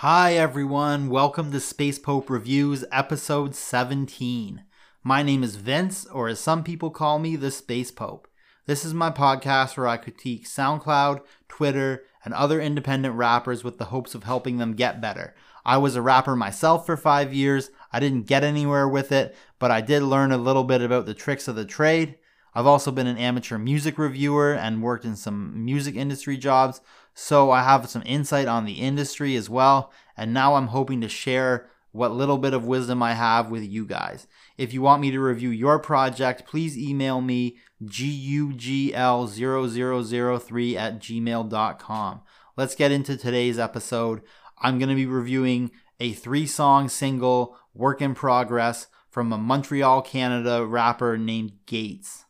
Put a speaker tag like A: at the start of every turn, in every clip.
A: Hi, everyone. Welcome to Space Pope Reviews, episode 17. My name is Vince, or as some people call me, the Space Pope. This is my podcast where I critique SoundCloud, Twitter, and other independent rappers with the hopes of helping them get better. I was a rapper myself for five years. I didn't get anywhere with it, but I did learn a little bit about the tricks of the trade. I've also been an amateur music reviewer and worked in some music industry jobs, so I have some insight on the industry as well. And now I'm hoping to share what little bit of wisdom I have with you guys. If you want me to review your project, please email me gugl0003 at gmail.com. Let's get into today's episode. I'm going to be reviewing a three song single, Work in Progress, from a Montreal, Canada rapper named Gates.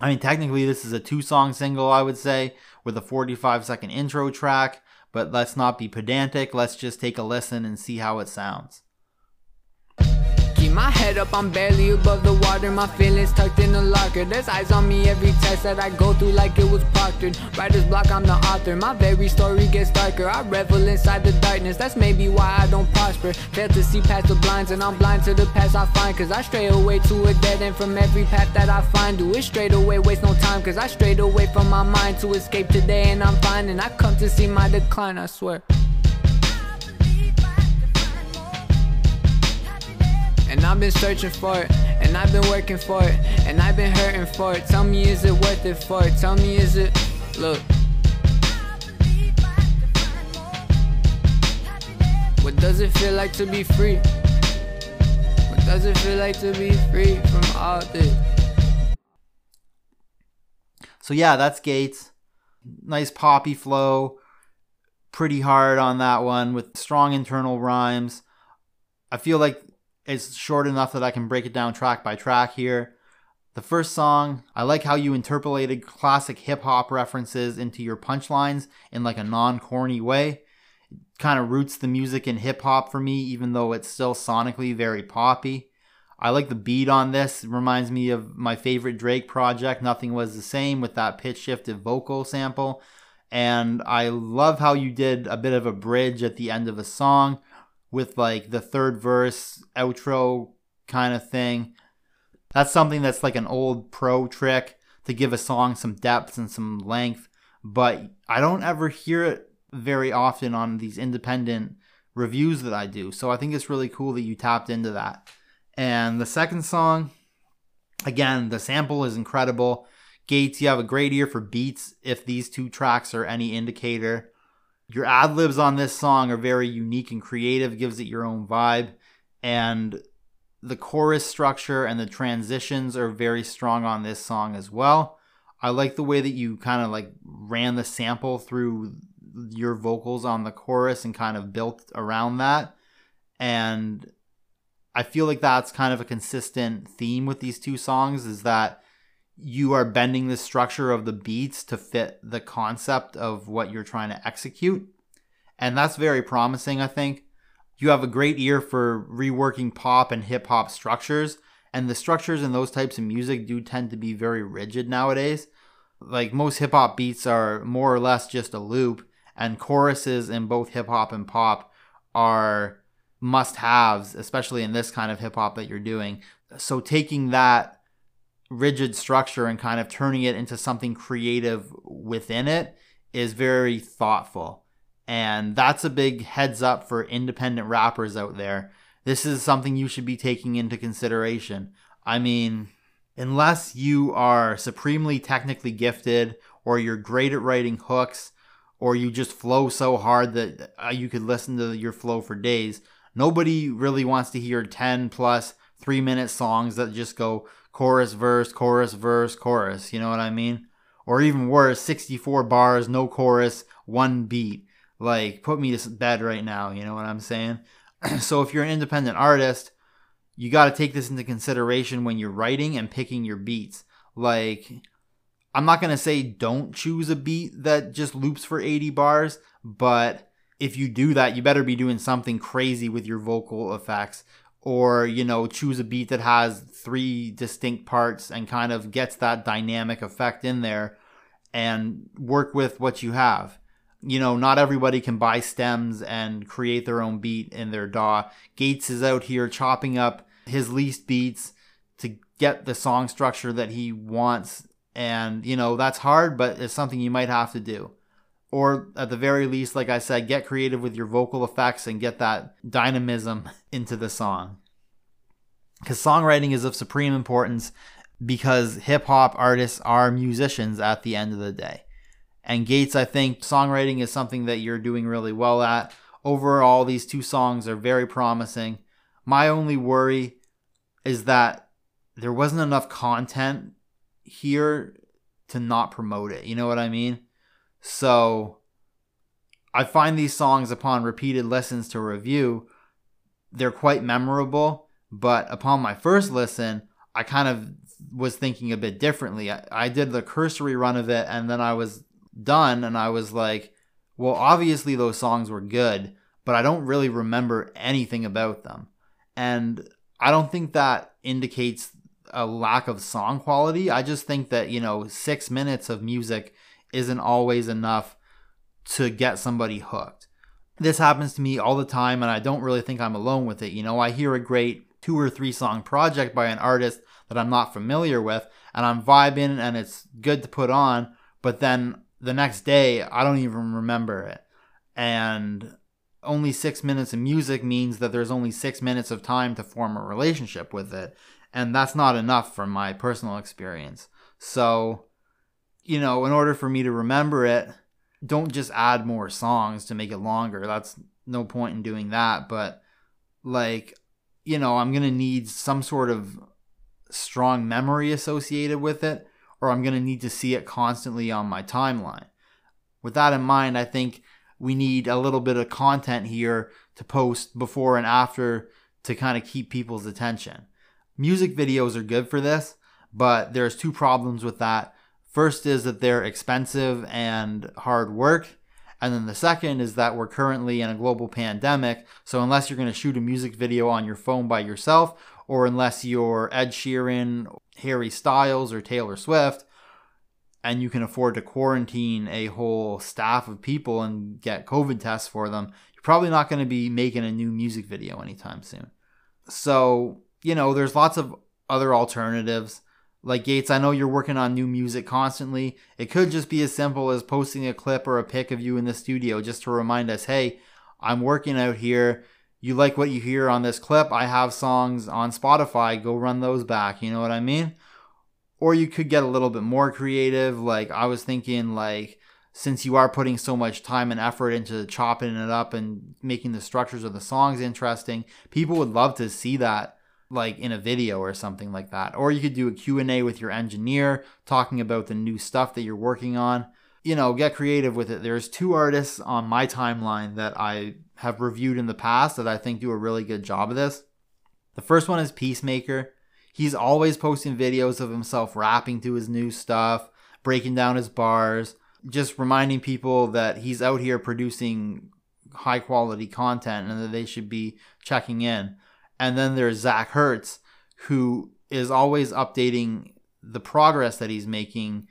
A: I mean, technically, this is a two song single, I would say, with a 45 second intro track, but let's not be pedantic. Let's just take a listen and see how it sounds.
B: My head up, I'm barely above the water. My feelings tucked in the locker. There's eyes on me every test that I go through like it was proctored. Writer's block, I'm the author. My very story gets darker. I revel inside the darkness. That's maybe why I don't prosper. Fail to see past the blinds, and I'm blind to the past I find. Cause I stray away to a dead end from every path that I find. Do it straight away, waste no time. Cause I strayed away from my mind to escape today, and I'm fine. And I come to see my decline, I swear. And I've been searching for it, and I've been working for it, and I've been hurting for it. Tell me, is it worth it for it? Tell me, is it? Look. What does it feel like to be free? What does it feel like to be free from all this?
A: So, yeah, that's Gates. Nice poppy flow. Pretty hard on that one with strong internal rhymes. I feel like it's short enough that I can break it down track by track here. The first song, I like how you interpolated classic hip hop references into your punchlines in like a non corny way. It kind of roots the music in hip hop for me, even though it's still sonically very poppy. I like the beat on this. It reminds me of my favorite Drake project, Nothing Was the Same, with that pitch shifted vocal sample. And I love how you did a bit of a bridge at the end of a song with like the third verse outro kind of thing. That's something that's like an old pro trick to give a song some depth and some length, but I don't ever hear it very often on these independent reviews that I do. So I think it's really cool that you tapped into that. And the second song, again, the sample is incredible. Gates, you have a great ear for beats if these two tracks are any indicator. Your ad libs on this song are very unique and creative, gives it your own vibe. And the chorus structure and the transitions are very strong on this song as well. I like the way that you kind of like ran the sample through your vocals on the chorus and kind of built around that. And I feel like that's kind of a consistent theme with these two songs is that you are bending the structure of the beats to fit the concept of what you're trying to execute. And that's very promising, I think. You have a great ear for reworking pop and hip hop structures, and the structures in those types of music do tend to be very rigid nowadays. Like most hip hop beats are more or less just a loop, and choruses in both hip hop and pop are must haves, especially in this kind of hip hop that you're doing. So taking that rigid structure and kind of turning it into something creative within it is very thoughtful. And that's a big heads up for independent rappers out there. This is something you should be taking into consideration. I mean, unless you are supremely technically gifted or you're great at writing hooks or you just flow so hard that uh, you could listen to your flow for days, nobody really wants to hear 10 plus 3 minute songs that just go chorus, verse, chorus, verse, chorus. You know what I mean? Or even worse, 64 bars, no chorus, one beat. Like, put me to bed right now. You know what I'm saying? so if you're an independent artist, you got to take this into consideration when you're writing and picking your beats. Like, I'm not going to say don't choose a beat that just loops for 80 bars, but if you do that, you better be doing something crazy with your vocal effects or you know choose a beat that has three distinct parts and kind of gets that dynamic effect in there and work with what you have you know, not everybody can buy stems and create their own beat in their DAW. Gates is out here chopping up his least beats to get the song structure that he wants. And, you know, that's hard, but it's something you might have to do. Or at the very least, like I said, get creative with your vocal effects and get that dynamism into the song. Because songwriting is of supreme importance because hip hop artists are musicians at the end of the day. And Gates, I think songwriting is something that you're doing really well at. Overall, these two songs are very promising. My only worry is that there wasn't enough content here to not promote it. You know what I mean? So I find these songs upon repeated listens to review, they're quite memorable. But upon my first listen, I kind of was thinking a bit differently. I, I did the cursory run of it and then I was done and I was like, well, obviously those songs were good, but I don't really remember anything about them. And I don't think that indicates a lack of song quality. I just think that, you know, six minutes of music isn't always enough to get somebody hooked. This happens to me all the time, and I don't really think I'm alone with it. You know, I hear a great two or three song project by an artist that I'm not familiar with, and I'm vibing and it's good to put on, but then the next day I don't even remember it. And only six minutes of music means that there's only six minutes of time to form a relationship with it. And that's not enough from my personal experience. So, you know, in order for me to remember it, don't just add more songs to make it longer. That's no point in doing that. But, like, you know, I'm going to need some sort of strong memory associated with it or I'm going to need to see it constantly on my timeline. With that in mind, I think we need a little bit of content here to post before and after to kind of keep people's attention. Music videos are good for this, but there's two problems with that. First is that they're expensive and hard work. And then the second is that we're currently in a global pandemic. So unless you're going to shoot a music video on your phone by yourself, or unless you're Ed Sheeran, Harry Styles, or Taylor Swift, and you can afford to quarantine a whole staff of people and get COVID tests for them, you're probably not going to be making a new music video anytime soon. So, you know, there's lots of other alternatives. Like Gates, I know you're working on new music constantly. It could just be as simple as posting a clip or a pic of you in the studio just to remind us, hey, I'm working out here. You like what you hear on this clip, I have songs on Spotify, go run those back, you know what I mean? Or you could get a little bit more creative, like I was thinking like since you are putting so much time and effort into chopping it up and making the structures of the songs interesting, people would love to see that like in a video or something like that. Or you could do a Q&A with your engineer talking about the new stuff that you're working on. You know, get creative with it. There's two artists on my timeline that I have reviewed in the past that I think do a really good job of this. The first one is Peacemaker. He's always posting videos of himself rapping to his new stuff, breaking down his bars, just reminding people that he's out here producing high quality content and that they should be checking in. And then there's Zach Hertz, who is always updating the progress that he's making.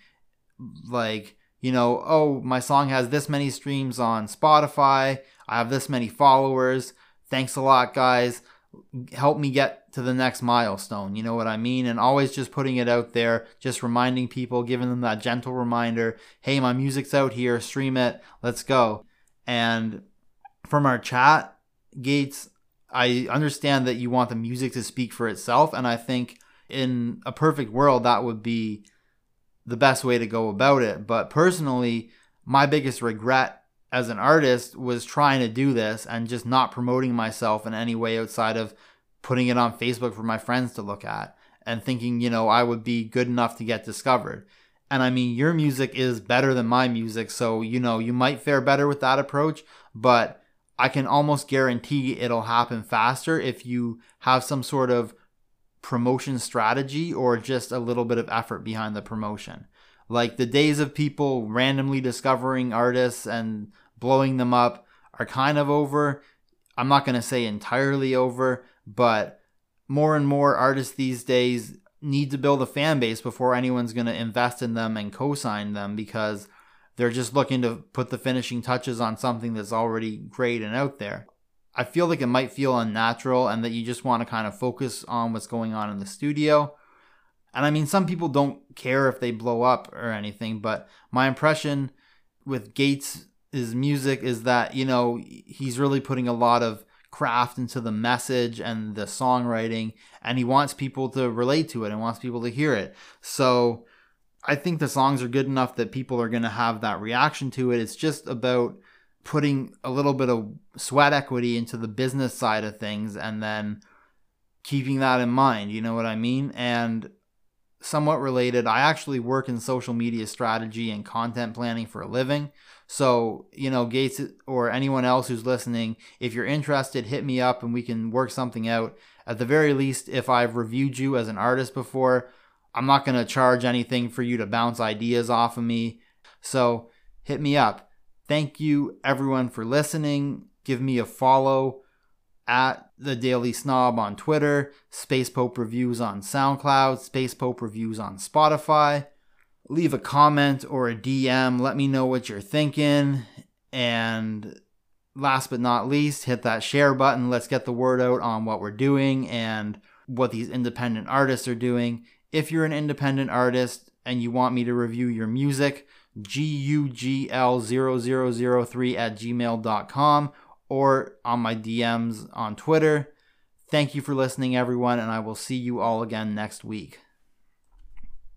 A: Like, you know, oh, my song has this many streams on Spotify. I have this many followers. Thanks a lot, guys. Help me get to the next milestone. You know what I mean? And always just putting it out there, just reminding people, giving them that gentle reminder hey, my music's out here, stream it, let's go. And from our chat, Gates, I understand that you want the music to speak for itself. And I think in a perfect world, that would be the best way to go about it. But personally, my biggest regret as an artist was trying to do this and just not promoting myself in any way outside of putting it on Facebook for my friends to look at and thinking, you know, I would be good enough to get discovered. And I mean, your music is better than my music, so you know, you might fare better with that approach, but I can almost guarantee it'll happen faster if you have some sort of promotion strategy or just a little bit of effort behind the promotion. Like the days of people randomly discovering artists and blowing them up are kind of over. I'm not going to say entirely over, but more and more artists these days need to build a fan base before anyone's going to invest in them and co sign them because they're just looking to put the finishing touches on something that's already great and out there. I feel like it might feel unnatural and that you just want to kind of focus on what's going on in the studio. And I mean, some people don't care if they blow up or anything, but my impression with Gates' his music is that, you know, he's really putting a lot of craft into the message and the songwriting, and he wants people to relate to it and wants people to hear it. So I think the songs are good enough that people are going to have that reaction to it. It's just about putting a little bit of sweat equity into the business side of things and then keeping that in mind. You know what I mean? And somewhat related, I actually work in social media strategy and content planning for a living. So, you know, Gates or anyone else who's listening, if you're interested, hit me up and we can work something out. At the very least, if I've reviewed you as an artist before, I'm not going to charge anything for you to bounce ideas off of me. So, hit me up. Thank you everyone for listening. Give me a follow at the Daily Snob on Twitter, Space Pope Reviews on SoundCloud, Space Pope Reviews on Spotify. Leave a comment or a DM. Let me know what you're thinking. And last but not least, hit that share button. Let's get the word out on what we're doing and what these independent artists are doing. If you're an independent artist and you want me to review your music, gugl0003 at gmail.com or on my DMs on Twitter. Thank you for listening, everyone, and I will see you all again next week.